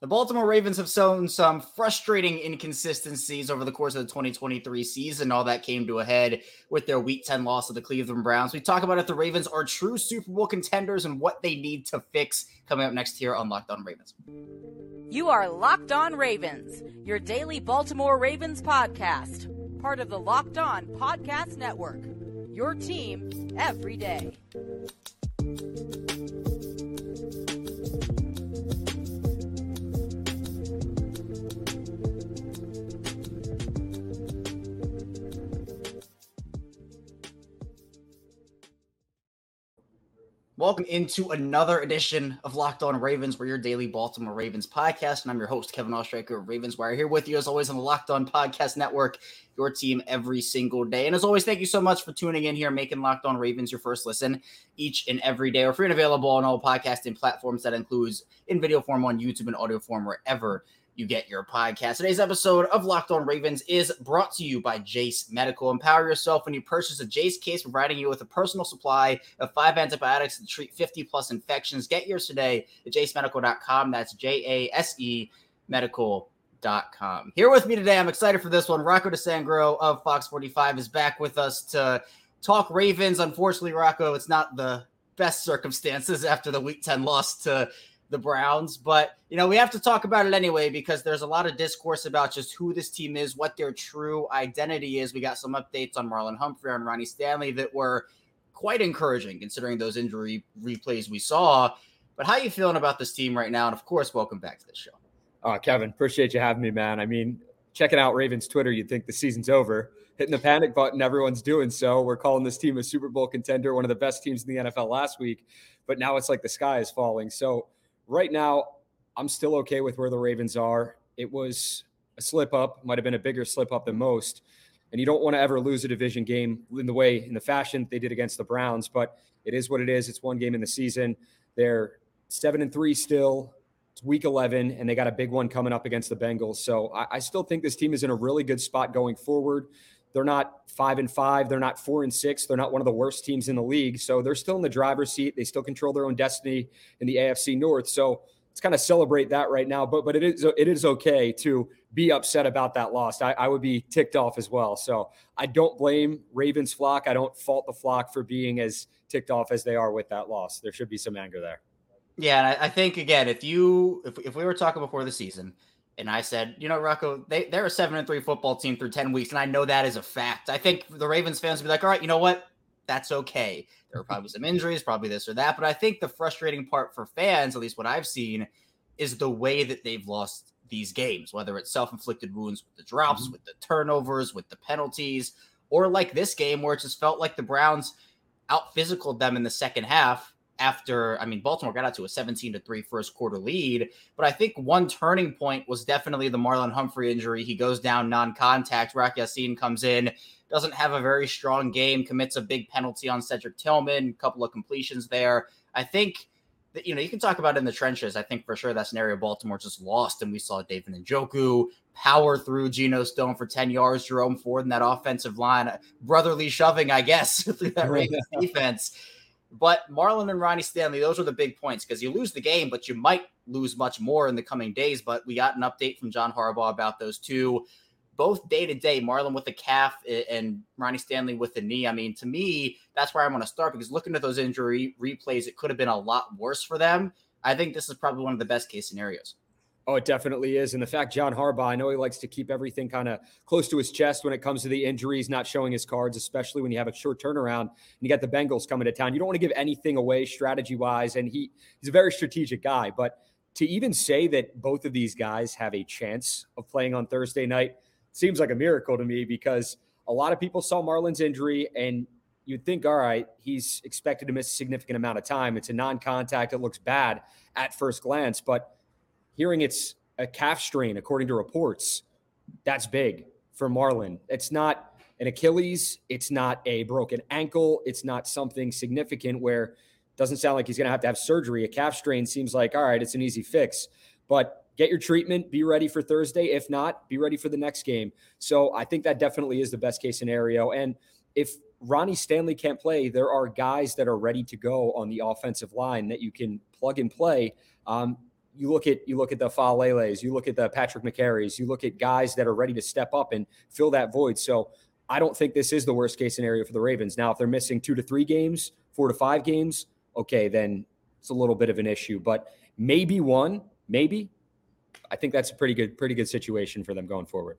The Baltimore Ravens have shown some frustrating inconsistencies over the course of the 2023 season. All that came to a head with their Week 10 loss to the Cleveland Browns. We talk about if the Ravens are true Super Bowl contenders and what they need to fix coming up next here on Locked On Ravens. You are Locked On Ravens, your daily Baltimore Ravens podcast, part of the Locked On Podcast Network. Your team every day. Welcome into another edition of Locked On Ravens, where your daily Baltimore Ravens podcast. And I'm your host, Kevin Oestreicher of Ravens Wire, here with you as always on the Locked On Podcast Network, your team every single day. And as always, thank you so much for tuning in here, making Locked On Ravens your first listen each and every day. We're free and available on all podcasting platforms that includes in video form on YouTube and audio form wherever you get your podcast. Today's episode of Locked On Ravens is brought to you by Jase Medical. Empower yourself when you purchase a Jase case, providing you with a personal supply of five antibiotics to treat 50 plus infections. Get yours today at jasemedical.com. That's J A S E medical.com. Here with me today, I'm excited for this one. Rocco DiSangro of Fox 45 is back with us to talk Ravens. Unfortunately, Rocco, it's not the best circumstances after the week 10 loss to the Browns. But, you know, we have to talk about it anyway because there's a lot of discourse about just who this team is, what their true identity is. We got some updates on Marlon Humphrey and Ronnie Stanley that were quite encouraging considering those injury replays we saw. But how are you feeling about this team right now? And of course, welcome back to the show. Uh, Kevin, appreciate you having me, man. I mean, checking out Ravens Twitter, you'd think the season's over. Hitting the panic button, everyone's doing so. We're calling this team a Super Bowl contender, one of the best teams in the NFL last week. But now it's like the sky is falling. So right now, I'm still okay with where the Ravens are. It was a slip up, might have been a bigger slip up than most. And you don't want to ever lose a division game in the way, in the fashion they did against the Browns, but it is what it is. It's one game in the season. They're seven and three still. It's week 11, and they got a big one coming up against the Bengals. So I, I still think this team is in a really good spot going forward. They're not five and five. They're not four and six. They're not one of the worst teams in the league. So they're still in the driver's seat. They still control their own destiny in the AFC North. So let's kind of celebrate that right now. But but it is it is okay to be upset about that loss. I, I would be ticked off as well. So I don't blame Ravens flock. I don't fault the flock for being as ticked off as they are with that loss. There should be some anger there. Yeah, and I, I think again, if you if, if we were talking before the season, and I said, you know, Rocco, they, they're a seven and three football team through 10 weeks. And I know that is a fact. I think the Ravens fans would be like, all right, you know what? That's okay. There are probably some injuries, probably this or that. But I think the frustrating part for fans, at least what I've seen, is the way that they've lost these games, whether it's self inflicted wounds with the drops, mm-hmm. with the turnovers, with the penalties, or like this game where it just felt like the Browns out physicaled them in the second half after I mean Baltimore got out to a 17 to 3 first quarter lead, but I think one turning point was definitely the Marlon Humphrey injury. He goes down non-contact. Rock Ya-Sin comes in, doesn't have a very strong game, commits a big penalty on Cedric Tillman, a couple of completions there. I think that you know you can talk about in the trenches. I think for sure that scenario Baltimore just lost, and we saw David Njoku power through Geno Stone for 10 yards, Jerome Ford in that offensive line, brotherly shoving, I guess, through that Ravens defense. But Marlon and Ronnie Stanley, those are the big points because you lose the game, but you might lose much more in the coming days. But we got an update from John Harbaugh about those two, both day to day. Marlon with the calf and Ronnie Stanley with the knee. I mean, to me, that's where I want to start because looking at those injury replays, it could have been a lot worse for them. I think this is probably one of the best case scenarios. Oh, it definitely is. And the fact John Harbaugh, I know he likes to keep everything kind of close to his chest when it comes to the injuries, not showing his cards, especially when you have a short turnaround and you got the Bengals coming to town. You don't want to give anything away strategy wise. And he he's a very strategic guy. But to even say that both of these guys have a chance of playing on Thursday night seems like a miracle to me because a lot of people saw Marlon's injury and you'd think, all right, he's expected to miss a significant amount of time. It's a non contact. It looks bad at first glance. But hearing it's a calf strain, according to reports, that's big for Marlon. It's not an Achilles, it's not a broken ankle, it's not something significant where doesn't sound like he's going to have to have surgery. A calf strain seems like, all right, it's an easy fix. But get your treatment, be ready for Thursday. If not, be ready for the next game. So I think that definitely is the best case scenario. And if Ronnie Stanley can't play, there are guys that are ready to go on the offensive line that you can plug and play. Um, you look at you look at the Faalele's, you look at the Patrick Mekari's, you look at guys that are ready to step up and fill that void. So I don't think this is the worst case scenario for the Ravens. Now, if they're missing two to three games, four to five games, okay, then it's a little bit of an issue. But maybe one, maybe. I think that's a pretty good, pretty good situation for them going forward.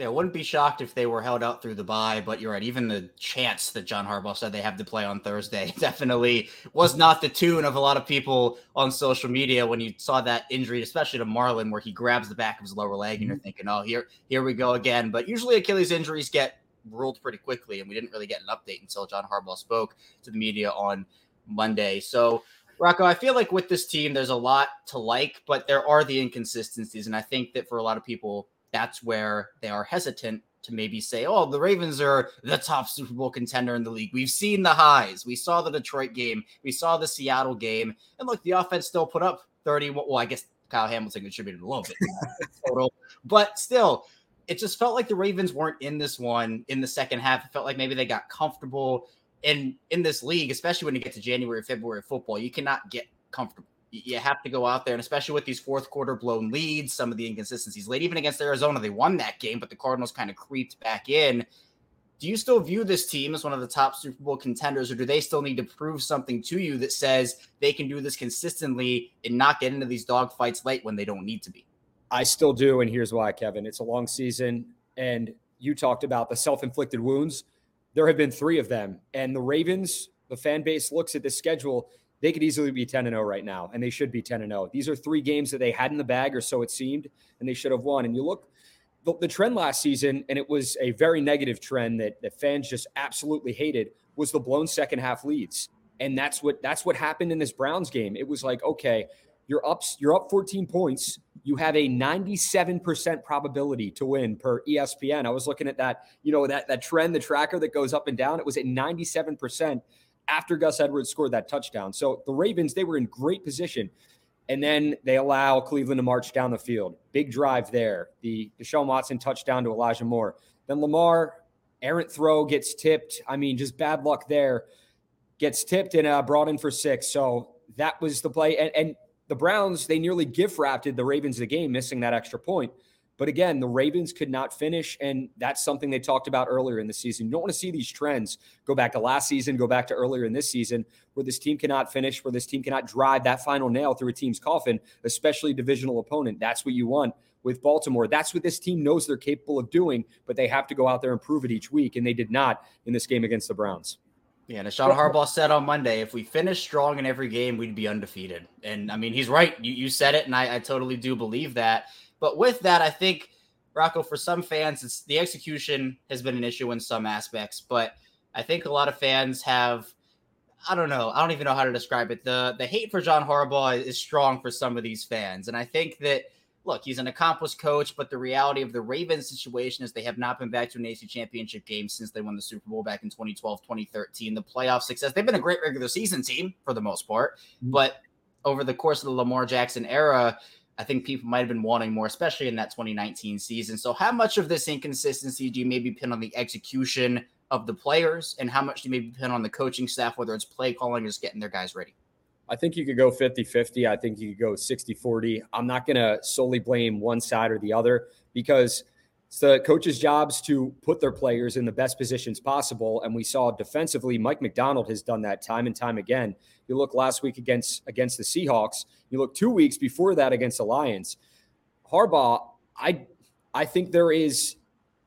Yeah, wouldn't be shocked if they were held out through the bye, but you're right. Even the chance that John Harbaugh said they have to play on Thursday definitely was not the tune of a lot of people on social media when you saw that injury, especially to Marlon, where he grabs the back of his lower leg and you're mm-hmm. thinking, oh, here, here we go again. But usually Achilles injuries get ruled pretty quickly, and we didn't really get an update until John Harbaugh spoke to the media on Monday. So Rocco, I feel like with this team, there's a lot to like, but there are the inconsistencies. And I think that for a lot of people, that's where they are hesitant to maybe say, oh, the Ravens are the top Super Bowl contender in the league. We've seen the highs. We saw the Detroit game. We saw the Seattle game. And look, the offense still put up 30. Well, I guess Kyle Hamilton contributed a little bit total, but still, it just felt like the Ravens weren't in this one in the second half. It felt like maybe they got comfortable. And in this league, especially when you get to January, February football, you cannot get comfortable you have to go out there, and especially with these fourth quarter blown leads, some of the inconsistencies late, even against Arizona, they won that game, but the Cardinals kind of creeped back in. Do you still view this team as one of the top Super Bowl contenders, or do they still need to prove something to you that says they can do this consistently and not get into these dog fights late when they don't need to be? I still do, and here's why, Kevin. It's a long season, and you talked about the self inflicted wounds. There have been three of them, and the Ravens, the fan base looks at the schedule they could easily be 10 and 0 right now, and they should be 10 and 0. These are three games that they had in the bag, or so it seemed, and they should have won. And you look, the, the trend last season, and it was a very negative trend that, that fans just absolutely hated, was the blown second half leads. And that's what that's what happened in this Browns game. It was like, okay, you're up, you're up 14 points. You have a 97% probability to win per ESPN. I was looking at that, you know, that that trend, the tracker that goes up and down. It was at 97% after Gus Edwards scored that touchdown. So the Ravens, they were in great position. And then they allow Cleveland to march down the field. Big drive there. The Deshaun Watson touchdown to Elijah Moore. Then Lamar, errant throw gets tipped. I mean, just bad luck there. Gets tipped and uh, brought in for six. So that was the play. And, and the Browns, they nearly gift wrapped the Ravens the game, missing that extra point. But again, the Ravens could not finish. And that's something they talked about earlier in the season. You don't want to see these trends go back to last season, go back to earlier in this season, where this team cannot finish, where this team cannot drive that final nail through a team's coffin, especially divisional opponent. That's what you want with Baltimore. That's what this team knows they're capable of doing, but they have to go out there and prove it each week. And they did not in this game against the Browns. Yeah, and John Harbaugh said on Monday, if we finish strong in every game, we'd be undefeated. And I mean, he's right. You, you said it, and I, I totally do believe that. But with that, I think Rocco, for some fans, it's the execution has been an issue in some aspects, but I think a lot of fans have I don't know. I don't even know how to describe it. The the hate for John Harbaugh is strong for some of these fans. And I think that look, he's an accomplished coach, but the reality of the Ravens situation is they have not been back to an AFC championship game since they won the Super Bowl back in 2012, 2013. The playoff success, they've been a great regular season team for the most part, mm-hmm. but over the course of the Lamar Jackson era, I think people might have been wanting more, especially in that 2019 season. So, how much of this inconsistency do you maybe pin on the execution of the players, and how much do you maybe pin on the coaching staff, whether it's play calling or just getting their guys ready? I think you could go 50 50. I think you could go 60 40. I'm not going to solely blame one side or the other because it's the coaches' jobs to put their players in the best positions possible. And we saw defensively, Mike Macdonald has done that time and time again. You look last week against against the Seahawks. You look two weeks before that against the Lions. Harbaugh, I I think there is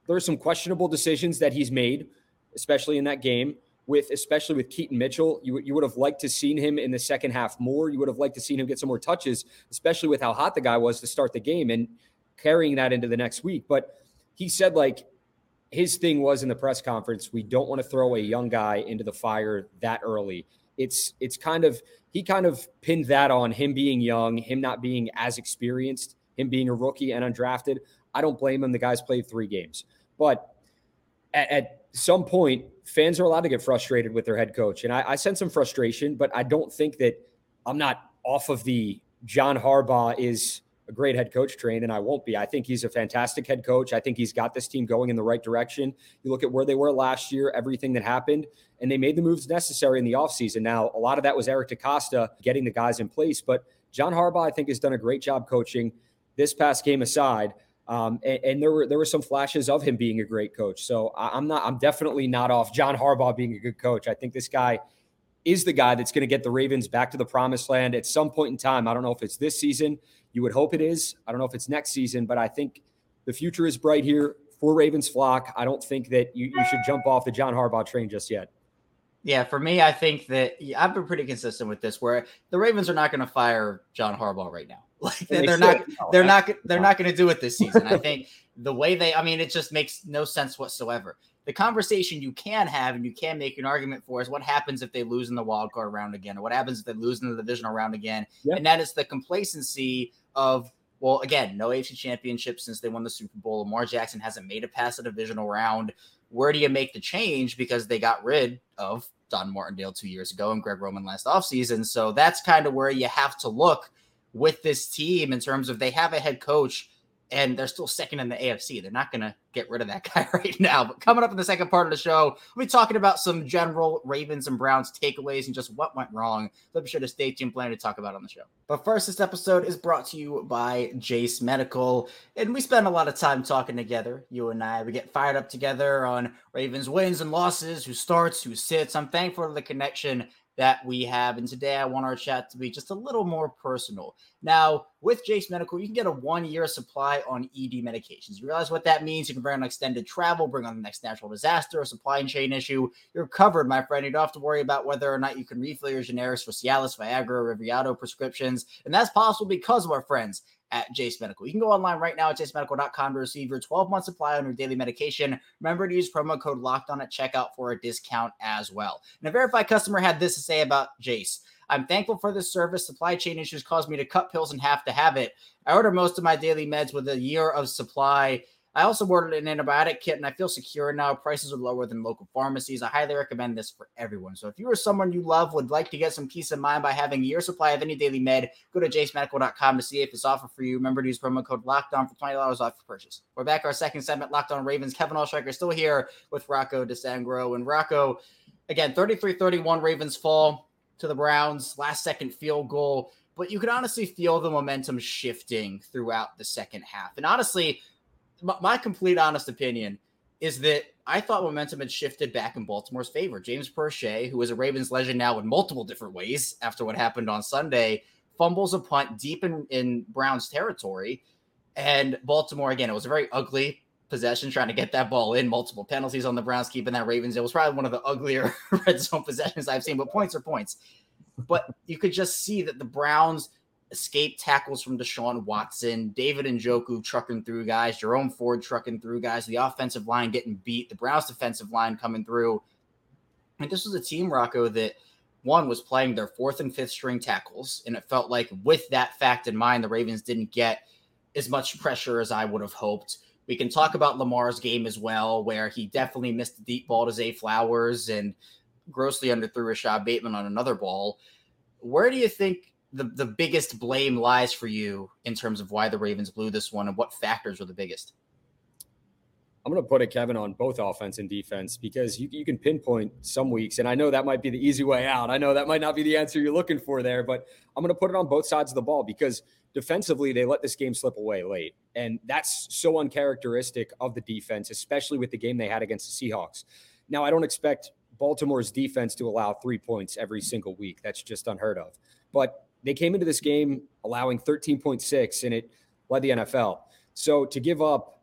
there are some questionable decisions that he's made, especially in that game with especially with Keaton Mitchell. You, you would have liked to seen him in the second half more. You would have liked to seen him get some more touches, especially with how hot the guy was to start the game and carrying that into the next week. But he said like his thing was in the press conference, we don't want to throw a young guy into the fire that early. It's it's kind of he kind of pinned that on him being young, him not being as experienced, him being a rookie and undrafted. I don't blame him. The guy's played three games. But at, at some point, fans are allowed to get frustrated with their head coach. And I, I sense some frustration, but I don't think that I'm not off of the John Harbaugh is a great head coach trained, and I won't be. I think he's a fantastic head coach. I think he's got this team going in the right direction. You look at where they were last year, everything that happened, and they made the moves necessary in the offseason. Now, a lot of that was Eric DeCosta getting the guys in place, but John Harbaugh, I think, has done a great job coaching. This past game aside, um, and, and, there were there were some flashes of him being a great coach. So I, I'm not I'm definitely not off John Harbaugh being a good coach. I think this guy is the guy that's going to get the Ravens back to the promised land at some point in time. I don't know if it's this season. You would hope it is. I don't know if it's next season, but I think the future is bright here for Ravens flock. I don't think that you, you should jump off the John Harbaugh train just yet. Yeah, for me, I think that I've been pretty consistent with this. Where the Ravens are not going to fire John Harbaugh right now. Like they are not, oh, they're not, they're not going to do it this season. I think the way they, I mean, it just makes no sense whatsoever. The conversation you can have and you can make an argument for is what happens if they lose in the wild card round again, or what happens if they lose in the divisional round again, yep. and that is the complacency of well, again, no AFC championship since they won the Super Bowl. Lamar Jackson hasn't made it past a divisional round. Where do you make the change? Because they got rid of Don Martindale two years ago and Greg Roman last offseason. So that's kind of where you have to look with this team in terms of they have a head coach and they're still second in the AFC. They're not going to get rid of that guy right now. But coming up in the second part of the show, we'll be talking about some general Ravens and Browns takeaways and just what went wrong. So be sure to stay tuned, plan to talk about on the show. But first, this episode is brought to you by Jase Medical. And we spend a lot of time talking together, you and I. We get fired up together on Ravens wins and losses, who starts, who sits. I'm thankful for the connection that we have. And today I want our chat to be just a little more personal. Now, with Jase Medical, you can get a one year supply on ED medications. You realize what that means? You can bring on extended travel, bring on the next natural disaster, a supply chain issue. You're covered, my friend. You don't have to worry about whether or not you can refill your generics for Cialis, Viagra, Riviato prescriptions. And that's possible because of our friends at Jase Medical. You can go online right now at jasemedical.com to receive your 12 month supply on your daily medication. Remember to use promo code locked on at checkout for a discount as well. And a verified customer had this to say about Jase. I'm thankful for this service. Supply chain issues caused me to cut pills and have to have it. I order most of my daily meds with a year of supply I also ordered an antibiotic kit and I feel secure now. Prices are lower than local pharmacies. I highly recommend this for everyone. So if you or someone you love would like to get some peace of mind by having year supply of any daily med, go to jasemedical.com to see if it's offer for you. Remember to use promo code LOCKEDON for $20 off your purchase. We're back our second segment, Locked On Ravens. Kevin Oestreicher still here with Rocco DiSangro. And Rocco, again, 33-31 Ravens fall to the Browns. Last second field goal. But you could honestly feel the momentum shifting throughout the second half. And honestly, my, my complete honest opinion is that I thought momentum had shifted back in Baltimore's favor. James Proche, who is a Ravens legend now in multiple different ways after what happened on Sunday, fumbles a punt deep in, in Browns territory. And Baltimore, again, it was a very ugly possession trying to get that ball in, multiple penalties on the Browns, keeping that Ravens. It was probably one of the uglier red zone possessions I've seen, but points are points. But you could just see that the Browns – escape tackles from Deshaun Watson, David Njoku trucking through guys, Jerome Ford trucking through guys, the offensive line getting beat, the Browns defensive line coming through. And this was a team, Rocco, that one was playing their fourth and fifth string tackles. And it felt like, with that fact in mind, the Ravens didn't get as much pressure as I would have hoped. We can talk about Lamar's game as well, where he definitely missed the deep ball to Zay Flowers and grossly underthrew Rashod Bateman on another ball. Where do you think the, the biggest blame lies for you in terms of why the Ravens blew this one and what factors were the biggest? I'm going to put it, Kevin, on both offense and defense because you, you can pinpoint some weeks. And I know that might be the easy way out. I know that might not be the answer you're looking for there, but I'm going to put it on both sides of the ball because defensively, they let this game slip away late. And that's so uncharacteristic of the defense, especially with the game they had against the Seahawks. Now, I don't expect Baltimore's defense to allow three points every single week. That's just unheard of. But they came into this game allowing 13.6 and it led the NFL. So to give up,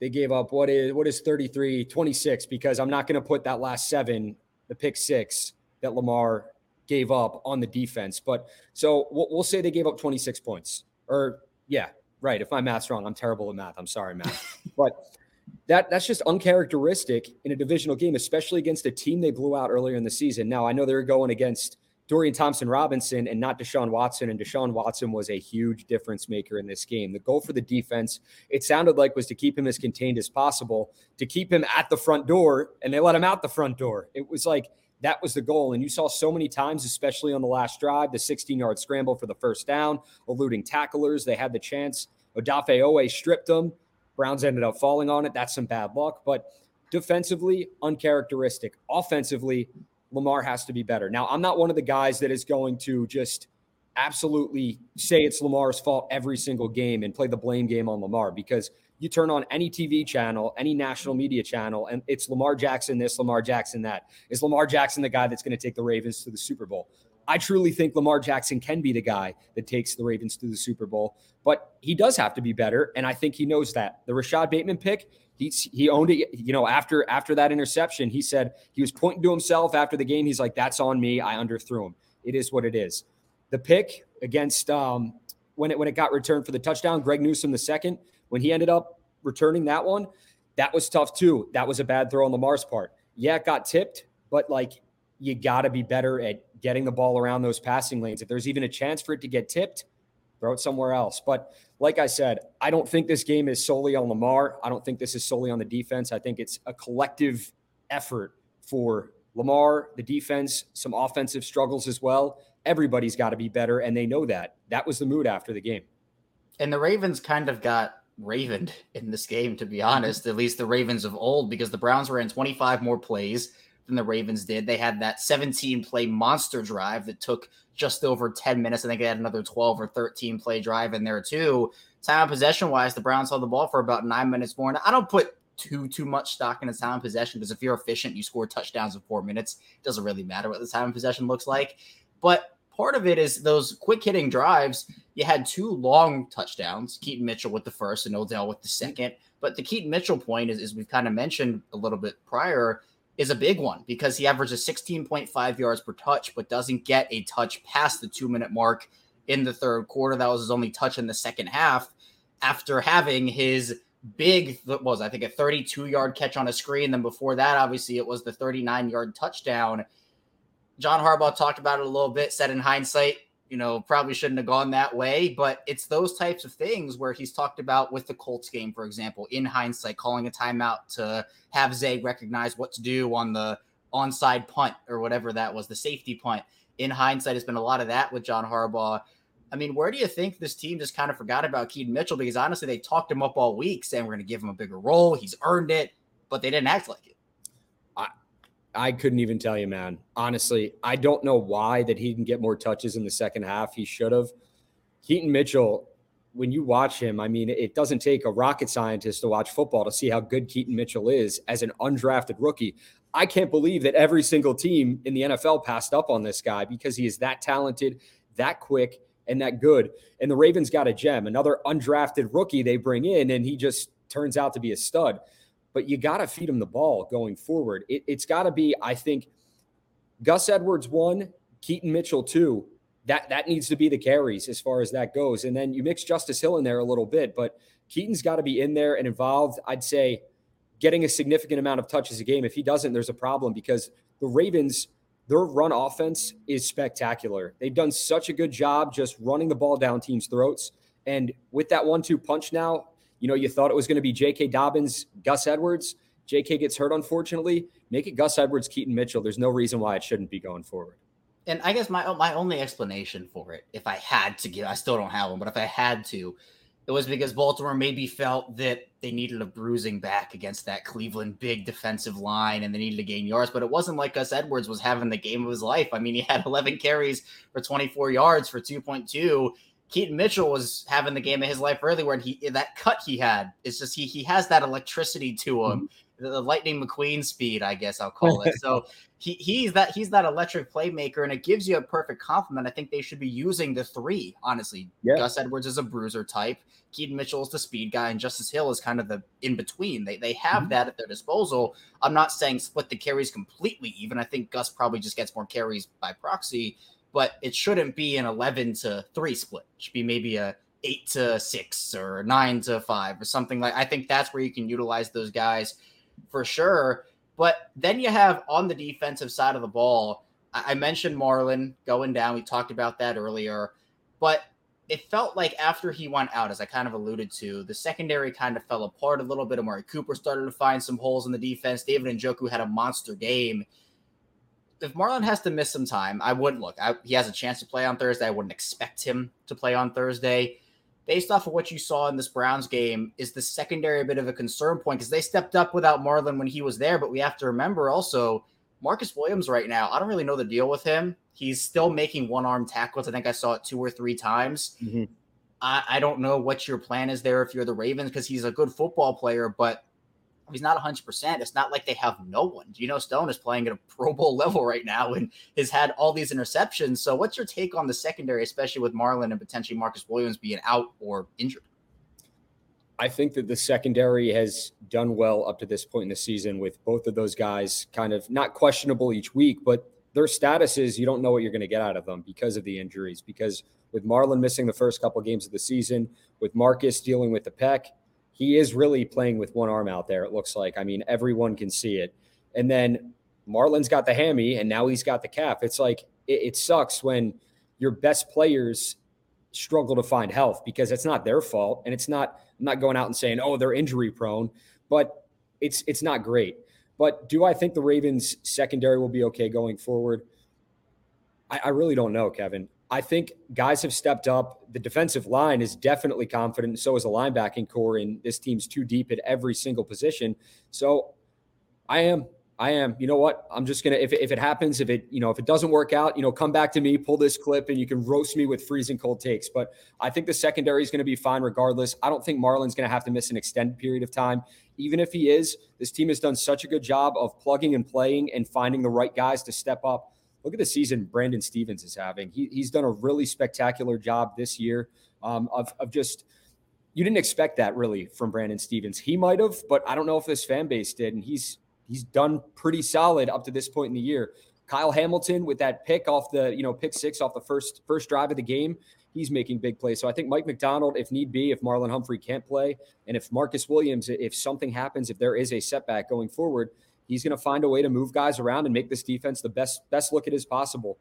they gave up what is what is 33 26 because I'm not going to put that last seven, the pick six that Lamar gave up on the defense. But so we'll, we'll say they gave up 26 points or yeah, right. If my math's wrong, I'm terrible at math. I'm sorry, Matt. but that that's just uncharacteristic in a divisional game, especially against a team they blew out earlier in the season. Now I know they're going against Dorian Thompson Robinson and not Deshaun Watson. And Deshaun Watson was a huge difference maker in this game. The goal for the defense, it sounded like, was to keep him as contained as possible, to keep him at the front door, and they let him out the front door. It was like that was the goal. And you saw so many times, especially on the last drive, the 16 yard scramble for the first down, eluding tacklers. They had the chance. Odafe Oweh stripped them. Browns ended up falling on it. That's some bad luck. But defensively, uncharacteristic. Offensively, Lamar has to be better. Now, I'm not one of the guys that is going to just absolutely say it's Lamar's fault every single game and play the blame game on Lamar because you turn on any TV channel, any national media channel, and it's Lamar Jackson this, Lamar Jackson that. Is Lamar Jackson the guy that's going to take the Ravens to the Super Bowl? I truly think Lamar Jackson can be the guy that takes the Ravens to the Super Bowl, but he does have to be better, and I think he knows that. The Rashod Bateman pick, he he owned it. You know, after after that interception, he said he was pointing to himself after the game. He's like, "That's on me. I underthrew him. It is what it is." The pick against um, when it when it got returned for the touchdown, Greg Newsome the second when he ended up returning that one, that was tough too. That was a bad throw on Lamar's part. Yeah, it got tipped, but like you got to be better at getting the ball around those passing lanes. If there's even a chance for it to get tipped, throw it somewhere else. But like I said, I don't think this game is solely on Lamar. I don't think this is solely on the defense. I think it's a collective effort for Lamar, the defense, some offensive struggles as well. Everybody's got to be better, and they know that. That was the mood after the game. And the Ravens kind of got ravened in this game, to be honest, at least the Ravens of old, because the Browns ran 25 more plays than the Ravens did. They had that 17 play monster drive that took just over 10 minutes. I think they had another 12 or 13 play drive in there too. Time possession wise, the Browns held the ball for about nine minutes more. And I don't put too too much stock in the time possession because if you're efficient, you score touchdowns in four minutes. It doesn't really matter what the time possession looks like. But part of it is those quick hitting drives. You had two long touchdowns, Keaton Mitchell with the first and Odell with the second. But the Keaton Mitchell point is, as we've kind of mentioned a little bit prior, is a big one because he averages 16.5 yards per touch, but doesn't get a touch past the two minute mark in the third quarter. That was his only touch in the second half after having his big, was I think a 32 yard catch on a screen. Then before that, obviously, it was the 39 yard touchdown. John Harbaugh talked about it a little bit, said in hindsight, you know, probably shouldn't have gone that way. But it's those types of things where he's talked about with the Colts game, for example, in hindsight, calling a timeout to have Zay recognize what to do on the onside punt or whatever that was, the safety punt. In hindsight, has been a lot of that with John Harbaugh. I mean, where do you think this team just kind of forgot about Keaton Mitchell? Because honestly, they talked him up all week saying we're going to give him a bigger role. He's earned it, but they didn't act like it. I couldn't even tell you, man. Honestly, I don't know why that he didn't get more touches in the second half. He should have. Keaton Mitchell, when you watch him, I mean, it doesn't take a rocket scientist to watch football to see how good Keaton Mitchell is as an undrafted rookie. I can't believe that every single team in the NFL passed up on this guy because he is that talented, that quick, and that good. And the Ravens got a gem, another undrafted rookie they bring in, and he just turns out to be a stud but you got to feed him the ball going forward. It, has got to be, I think, Gus Edwards one, Keaton Mitchell two. That that needs to be the carries as far as that goes. And then you mix Justice Hill in there a little bit, but Keaton's got to be in there and involved. I'd say getting a significant amount of touches a game. If he doesn't, there's a problem because the Ravens, their run offense is spectacular. They've done such a good job just running the ball down teams' throats. And with that one-two punch now, you know, you thought it was going to be J.K. Dobbins, Gus Edwards. J.K. gets hurt, unfortunately. Make it Gus Edwards, Keaton Mitchell. There's no reason why it shouldn't be going forward. And I guess my my only explanation for it, if I had to give, I still don't have one, but if I had to, it was because Baltimore maybe felt that they needed a bruising back against that Cleveland big defensive line and they needed to gain yards. But it wasn't like Gus Edwards was having the game of his life. I mean, he had 11 carries for 24 yards for 2.2. Keaton Mitchell was having the game of his life earlier, and he that cut he had is just he he has that electricity to him, mm-hmm. the, the Lightning McQueen speed, I guess I'll call it. so he he's that he's that electric playmaker, and it gives you a perfect compliment. I think they should be using the three. Honestly, yeah. Gus Edwards is a bruiser type, Keaton Mitchell is the speed guy, and Justice Hill is kind of the in between. They they have mm-hmm. that at their disposal. I'm not saying split the carries completely. Even I think Gus probably just gets more carries by proxy but it shouldn't be an 11 to 3 split. It should be maybe a 8 to 6 or 9 to 5 or something like I think that's where you can utilize those guys for sure. But then you have on the defensive side of the ball, I mentioned Marlon going down. We talked about that earlier, but it felt like after he went out, as I kind of alluded to, the secondary kind of fell apart a little bit. Amari Cooper started to find some holes in the defense. David and Njoku had a monster game if Marlon has to miss some time, I wouldn't look. I, he has a chance to play on Thursday. I wouldn't expect him to play on Thursday. Based off of what you saw in this Browns game, is the secondary a bit of a concern point because they stepped up without Marlon when he was there. But we have to remember also Marcus Williams right now. I don't really know the deal with him. He's still making one arm tackles. I think I saw it two or three times. Mm-hmm. I, I don't know what your plan is there if you're the Ravens because he's a good football player, but he's not 100%. It's not like they have no one. Geno Stone is playing at a Pro Bowl level right now and has had all these interceptions. So, what's your take on the secondary, especially with Marlon and potentially Marcus Williams being out or injured? I think that the secondary has done well up to this point in the season with both of those guys kind of not questionable each week, but their status is you don't know what you're going to get out of them because of the injuries. Because with Marlon missing the first couple games of the season, with Marcus dealing with the pec, he is really playing with one arm out there, it looks like. I mean, everyone can see it. And then Marlon's got the hammy and now he's got the calf. It's like it, it sucks when your best players struggle to find health because it's not their fault. And it's not, I'm not going out and saying, oh, they're injury prone, but it's it's not great. But do I think the Ravens secondary will be okay going forward? I, I really don't know, Kevin. I think guys have stepped up. The defensive line is definitely confident. And So is the linebacking core, and this team's too deep at every single position. So I am. I am. You know what? I'm just gonna if, if it happens, if it you know if it doesn't work out, you know, come back to me, pull this clip, and you can roast me with freezing cold takes. But I think the secondary is going to be fine regardless. I don't think Marlon's going to have to miss an extended period of time. Even if he is, this team has done such a good job of plugging and playing and finding the right guys to step up look at the season Brandon Stephens is having. He, he's done a really spectacular job this year um, of, of just, you didn't expect that really from Brandon Stephens. He might have, but I don't know if this fan base did. And he's, he's done pretty solid up to this point in the year. Kyle Hamilton with that pick off the, you know, pick six off the first, first drive of the game. He's making big plays. So I think Mike Macdonald, if need be, if Marlon Humphrey can't play, and if Marcus Williams, if something happens, if there is a setback going forward, he's going to find a way to move guys around and make this defense the best best look it is possible.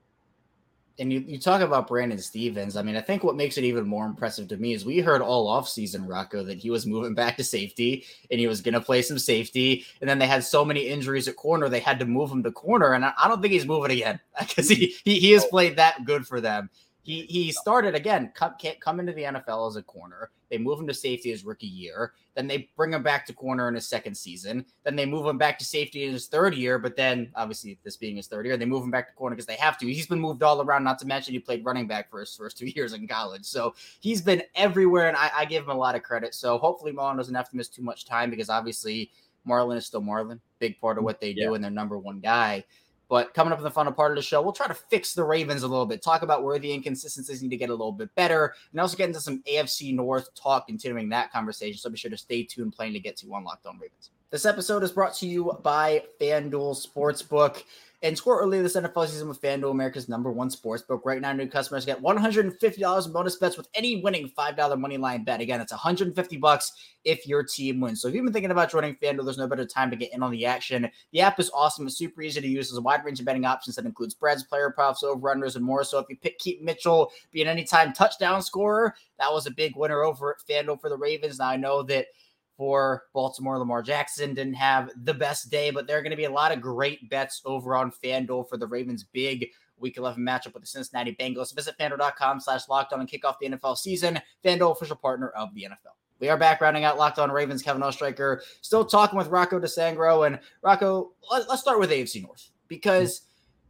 And you, you talk about Brandon Stephens. I mean, I think what makes it even more impressive to me is we heard all offseason, Rocco, that he was moving back to safety and he was going to play some safety. And then they had so many injuries at corner, they had to move him to corner. And I, I don't think he's moving again because he, he, he has oh. played that good for them. He he started again. Come, can't come into the NFL as a corner. They move him to safety his rookie year. Then they bring him back to corner in his second season. Then they move him back to safety in his third year. But then, obviously, this being his third year, they move him back to corner because they have to. He's been moved all around. Not to mention he played running back for his first two years in college. So he's been everywhere, and I, I give him a lot of credit. So hopefully, Marlon doesn't have to miss too much time because obviously Marlon is still Marlon. Big part of mm, what they do, yeah. and their number one guy. But coming up in the final part of the show, we'll try to fix the Ravens a little bit, talk about where the inconsistencies need to get a little bit better, and also get into some AFC North talk, continuing that conversation. So be sure to stay tuned, playing to get to Unlocked on Ravens. This episode is brought to you by FanDuel Sportsbook. And score early this NFL season with FanDuel, America's number one sports book. Right now, new customers get $150 in bonus bets with any winning $5 money line bet. Again, it's 150 bucks if your team wins. So if you've been thinking about joining FanDuel, there's no better time to get in on the action. The app is awesome. It's super easy to use. There's a wide range of betting options that includes spreads, player props, over-unders, and more. So if you pick Keaton Mitchell being an anytime touchdown scorer, that was a big winner over at FanDuel for the Ravens. Now I know that – for Baltimore. Lamar Jackson didn't have the best day, but there are going to be a lot of great bets over on FanDuel for the Ravens' big Week 11 matchup with the Cincinnati Bengals. Visit FanDuel.com slash lockedon and kick off the NFL season. FanDuel, official partner of the NFL. We are back rounding out Locked On Ravens. Kevin Oestreicher still talking with Rocco DiSangro. And Rocco, let's start with AFC North because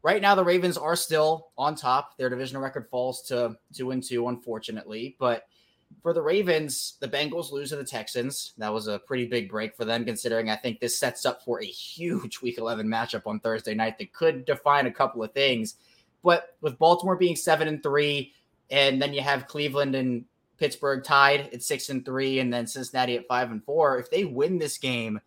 right now the Ravens are still on top. Their divisional record falls to two and two, unfortunately. But – for the Ravens, the Bengals lose to the Texans. That was a pretty big break for them, considering I think this sets up for a huge Week 11 matchup on Thursday night that could define a couple of things. But with Baltimore being seven and three, and then you have Cleveland and Pittsburgh tied at six and three, and then Cincinnati at five and four. If they win this game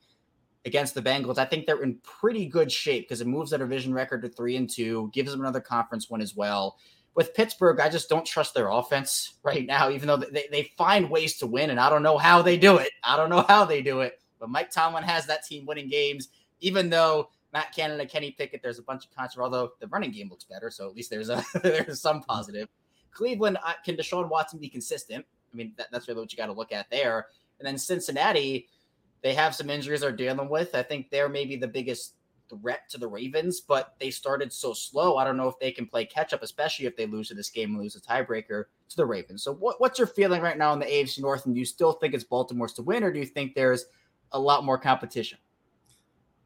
against the Bengals, I think they're in pretty good shape because it moves their division record to three and two, gives them another conference win as well with Pittsburgh, I just don't trust their offense right now, even though they, they find ways to win. And I don't know how they do it. I don't know how they do it. But Mike Tomlin has that team winning games, even though Matt Canada, Kenny Pickett, there's a bunch of controversy, although the running game looks better. So at least there's a there's some positive. Cleveland, uh, can Deshaun Watson be consistent? I mean, that, that's really what you got to look at there. And then Cincinnati, they have some injuries they're dealing with. I think they're maybe the biggest threat to the Ravens, but they started so slow. I don't know if they can play catch up, especially if they lose to this game and lose a tiebreaker to the Ravens. So, what, what's your feeling right now in the AFC North? And do you still think it's Baltimore's to win, or do you think there's a lot more competition?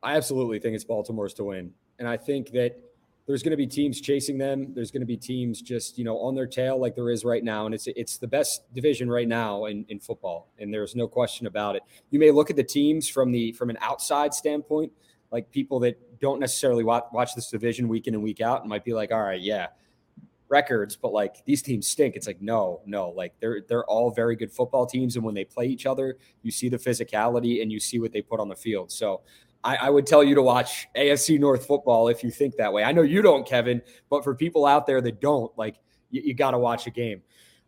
I absolutely think it's Baltimore's to win. And I think that there's going to be teams chasing them. There's going to be teams just you know on their tail like there is right now, and it's it's the best division right now in, in football, and there's no question about it. You may look at the teams from the from an outside standpoint, like people that don't necessarily watch, watch this division week in and week out, and might be like, all right, yeah, records, but like these teams stink. It's like no, no, like they're they're all very good football teams, and when they play each other, you see the physicality and you see what they put on the field. So I, I, would tell you to watch AFC North football if you think that way. I know you don't, Kevin, but for people out there that don't, like you, you got to watch a game.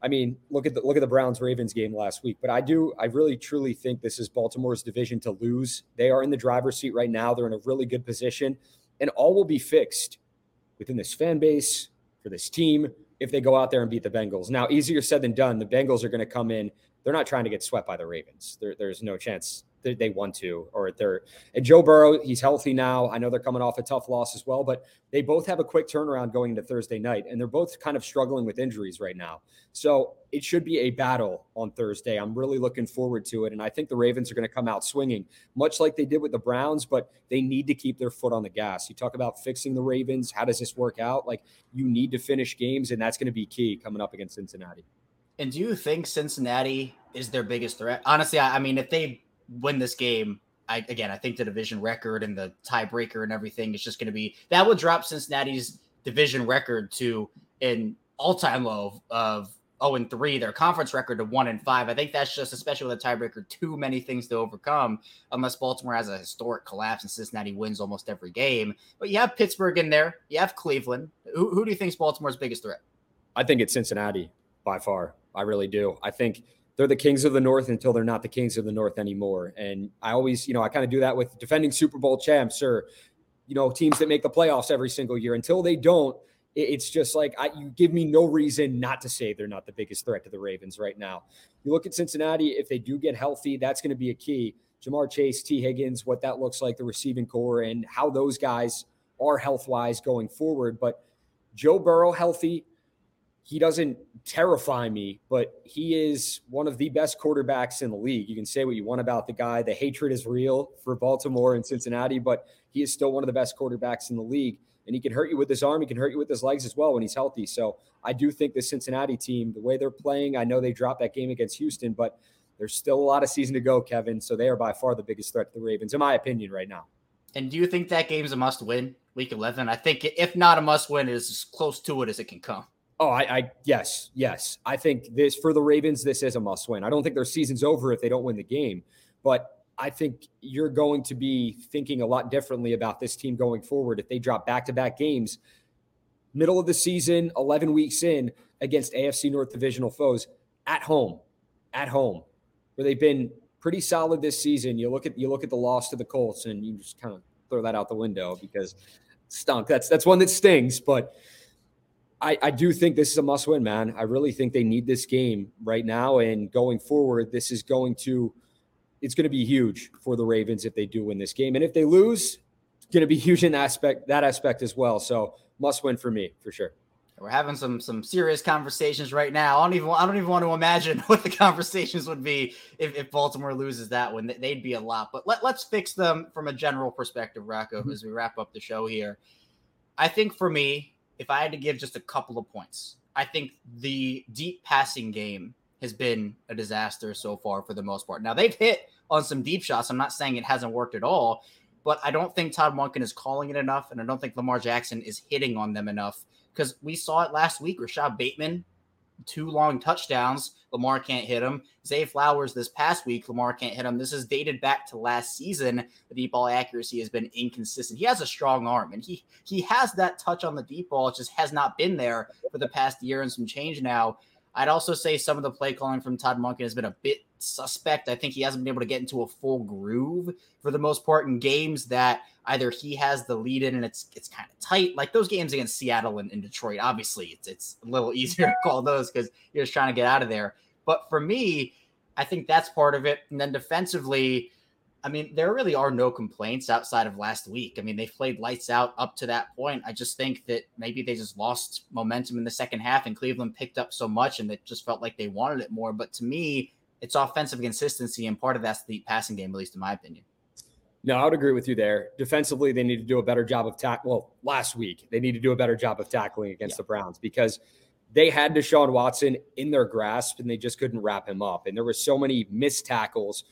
I mean, look at the look at the Browns Ravens game last week. But I do, I really truly think this is Baltimore's division to lose. They are in the driver's seat right now. They're in a really good position, and all will be fixed within this fan base for this team if they go out there and beat the Bengals. Now, easier said than done. The Bengals are going to come in. They're not trying to get swept by the Ravens. There, there's no chance they want to, or they're and Joe Burrow, he's healthy now. I know they're coming off a tough loss as well, but they both have a quick turnaround going into Thursday night, and they're both kind of struggling with injuries right now. So it should be a battle on Thursday. I'm really looking forward to it, and I think the Ravens are going to come out swinging, much like they did with the Browns, but they need to keep their foot on the gas. You talk about fixing the Ravens. How does this work out? Like you need to finish games, and that's going to be key coming up against Cincinnati. And do you think Cincinnati is their biggest threat? Honestly, I mean, if they win this game, I again I think the division record and the tiebreaker and everything is just going to be that would drop Cincinnati's division record to an all-time low of 0 and 3, their conference record to 1 and 5. I think that's just especially with a tiebreaker too many things to overcome unless Baltimore has a historic collapse and Cincinnati wins almost every game. But you have Pittsburgh in there, you have Cleveland. Who, who do you think is Baltimore's biggest threat? I think it's Cincinnati by far. I really do. I think they're the kings of the north until they're not the kings of the north anymore. And I always, you know, I kind of do that with defending Super Bowl champs or, you know, teams that make the playoffs every single year. Until they don't, it's just like I, you give me no reason not to say they're not the biggest threat to the Ravens right now. You look at Cincinnati, if they do get healthy, that's going to be a key. Ja'Marr Chase, Tee Higgins, what that looks like, the receiving core, and how those guys are health wise going forward. But Joe Burrow healthy, he doesn't terrify me, but he is one of the best quarterbacks in the league. You can say what you want about the guy. The hatred is real for Baltimore and Cincinnati, but he is still one of the best quarterbacks in the league. And he can hurt you with his arm. He can hurt you with his legs as well when he's healthy. So I do think the Cincinnati team, the way they're playing, I know they dropped that game against Houston, but there's still a lot of season to go, Kevin. So they are by far the biggest threat to the Ravens, in my opinion, right now. And do you think that game's a must win, week 11? I think if not a must win, is as close to it as it can come. Oh, I, I, yes, yes. I think this for the Ravens, this is a must win. I don't think their season's over if they don't win the game, but I think you're going to be thinking a lot differently about this team going forward if they drop back to back games, middle of the season, 11 weeks in against AFC North divisional foes at home, at home, where they've been pretty solid this season. You look at you look at the loss to the Colts, and you just kind of throw that out the window because stunk. That's that's one that stings, but I, I do think this is a must win, man. I really think they need this game right now. And going forward, this is going to it's going to be huge for the Ravens if they do win this game. And if they lose, it's going to be huge in aspect that aspect as well. So must win for me for sure. We're having some some serious conversations right now. I don't even I don't even want to imagine what the conversations would be if, if Baltimore loses that one. They'd be a lot. But let, let's fix them from a general perspective, Rocco, mm-hmm. as we wrap up the show here. I think for me, if I had to give just a couple of points, I think the deep passing game has been a disaster so far for the most part. Now they've hit on some deep shots. I'm not saying it hasn't worked at all, but I don't think Todd Monken is calling it enough, and I don't think Lamar Jackson is hitting on them enough because we saw it last week. Rashod Bateman two long touchdowns. Lamar can't hit him. Zay Flowers this past week, Lamar can't hit him. This is dated back to last season. The deep ball accuracy has been inconsistent. He has a strong arm and he he has that touch on the deep ball. It just has not been there for the past year and some change now. I'd also say some of the play calling from Todd Monken has been a bit suspect. I think he hasn't been able to get into a full groove for the most part in games that either he has the lead in and it's it's kind of tight. Like those games against Seattle and, and Detroit, obviously it's it's a little easier to call those because you're just trying to get out of there. But for me, I think that's part of it. And then defensively, I mean, there really are no complaints outside of last week. I mean, they played lights out up to that point. I just think that maybe they just lost momentum in the second half and Cleveland picked up so much and it just felt like they wanted it more. But to me, it's offensive consistency, and part of that's the passing game, at least in my opinion. No, I would agree with you there. Defensively, they need to do a better job of tack. Well, last week they need to do a better job of tackling against yeah. the Browns because they had Deshaun Watson in their grasp and they just couldn't wrap him up. And there were so many missed tackles.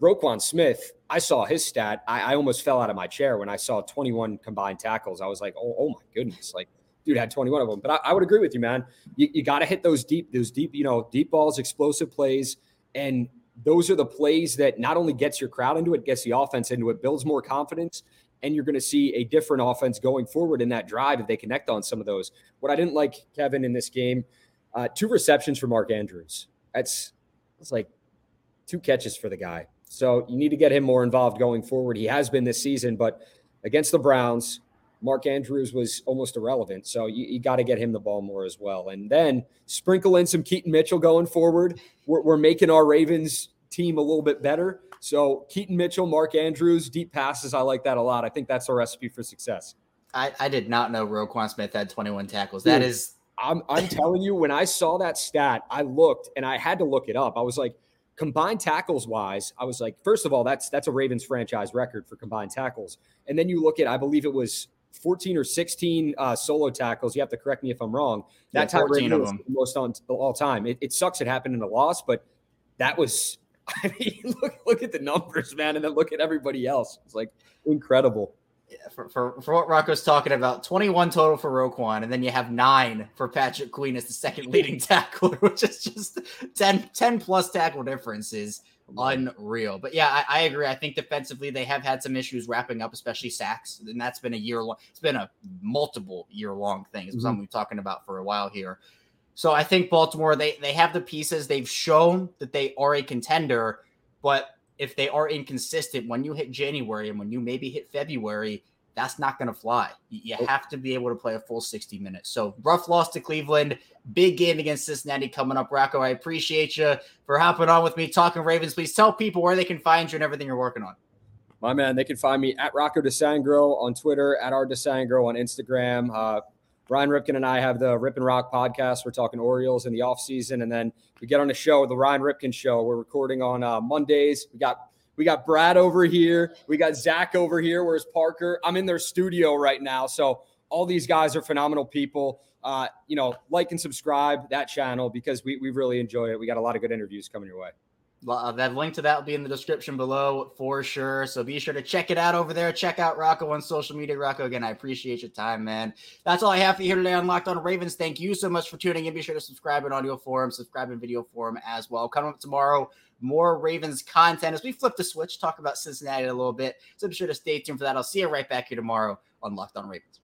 Roquan Smith, I saw his stat. I, I, almost fell out of my chair when I saw 21 combined tackles. I was like, oh, oh my goodness. Like, dude had 21 of them. But I, I would agree with you, man. You, you got to hit those deep, those deep, you know, deep balls, explosive plays. And those are the plays that not only gets your crowd into it, gets the offense into it, builds more confidence, and you're going to see a different offense going forward in that drive if they connect on some of those. What I didn't like, Kevin, in this game, uh, two receptions for Mark Andrews. That's it's like two catches for the guy. So you need to get him more involved going forward. He has been this season, but against the Browns, Mark Andrews was almost irrelevant. So you, you got to get him the ball more as well. And then sprinkle in some Keaton Mitchell going forward. We're, we're making our Ravens team a little bit better. So Keaton Mitchell, Mark Andrews, deep passes. I like that a lot. I think that's a recipe for success. I, I did not know Roquan Smith had 21 tackles. That Dude, is. I'm, I'm telling you, when I saw that stat, I looked and I had to look it up. I was like, combined tackles wise, I was like, first of all, that's that's a Ravens franchise record for combined tackles. And then you look at, I believe it was 14 or 16 uh, solo tackles. You have to correct me if I'm wrong. That yeah, time Ravens most on all time. It, it sucks it happened in a loss, but that was I mean, look look at the numbers, man, and then look at everybody else. It's like incredible. Yeah, for, for, for what Rocco's talking about, 21 total for Roquan, and then you have nine for Patrick Queen as the second leading tackler, which is just 10, 10 plus tackle differences. Unreal. But yeah, I, I, agree. I think defensively they have had some issues wrapping up, especially sacks. And that's been a year long, it's been a multiple year long thing. It's mm-hmm. something we've talking about for a while here. So I think Baltimore, they they have the pieces. They've shown that they are a contender, but if they are inconsistent when you hit January and when you maybe hit February, that's not going to fly. You have to be able to play a full 60 minutes. So rough loss to Cleveland, big game against Cincinnati coming up. Rocco, I appreciate you for hopping on with me, talking Ravens. Please tell people where they can find you and everything you're working on. My man, they can find me at Rocco DiSangro on Twitter, at our DiSangro on Instagram. Uh, Ryan Ripken and I have the Rip and Rock podcast. We're talking Orioles in the offseason. And then we get on the show, the Ryan Ripken show. We're recording on uh, Mondays. We got we got Brad over here. We got Zach over here. Where's Parker? I'm in their studio right now. So all these guys are phenomenal people. Uh, you know, like and subscribe that channel because we, we really enjoy it. We got a lot of good interviews coming your way. Uh, that link to that will be in the description below for sure. So be sure to check it out over there. Check out Rocco on social media. Rocco, again, I appreciate your time, man. That's all I have for you here today on Locked On Ravens. Thank you so much for tuning in. Be sure to subscribe in audio form, subscribe in video form as well. Coming up tomorrow, more Ravens content as we flip the switch, talk about Cincinnati a little bit. So be sure to stay tuned for that. I'll see you right back here tomorrow on Locked On Ravens.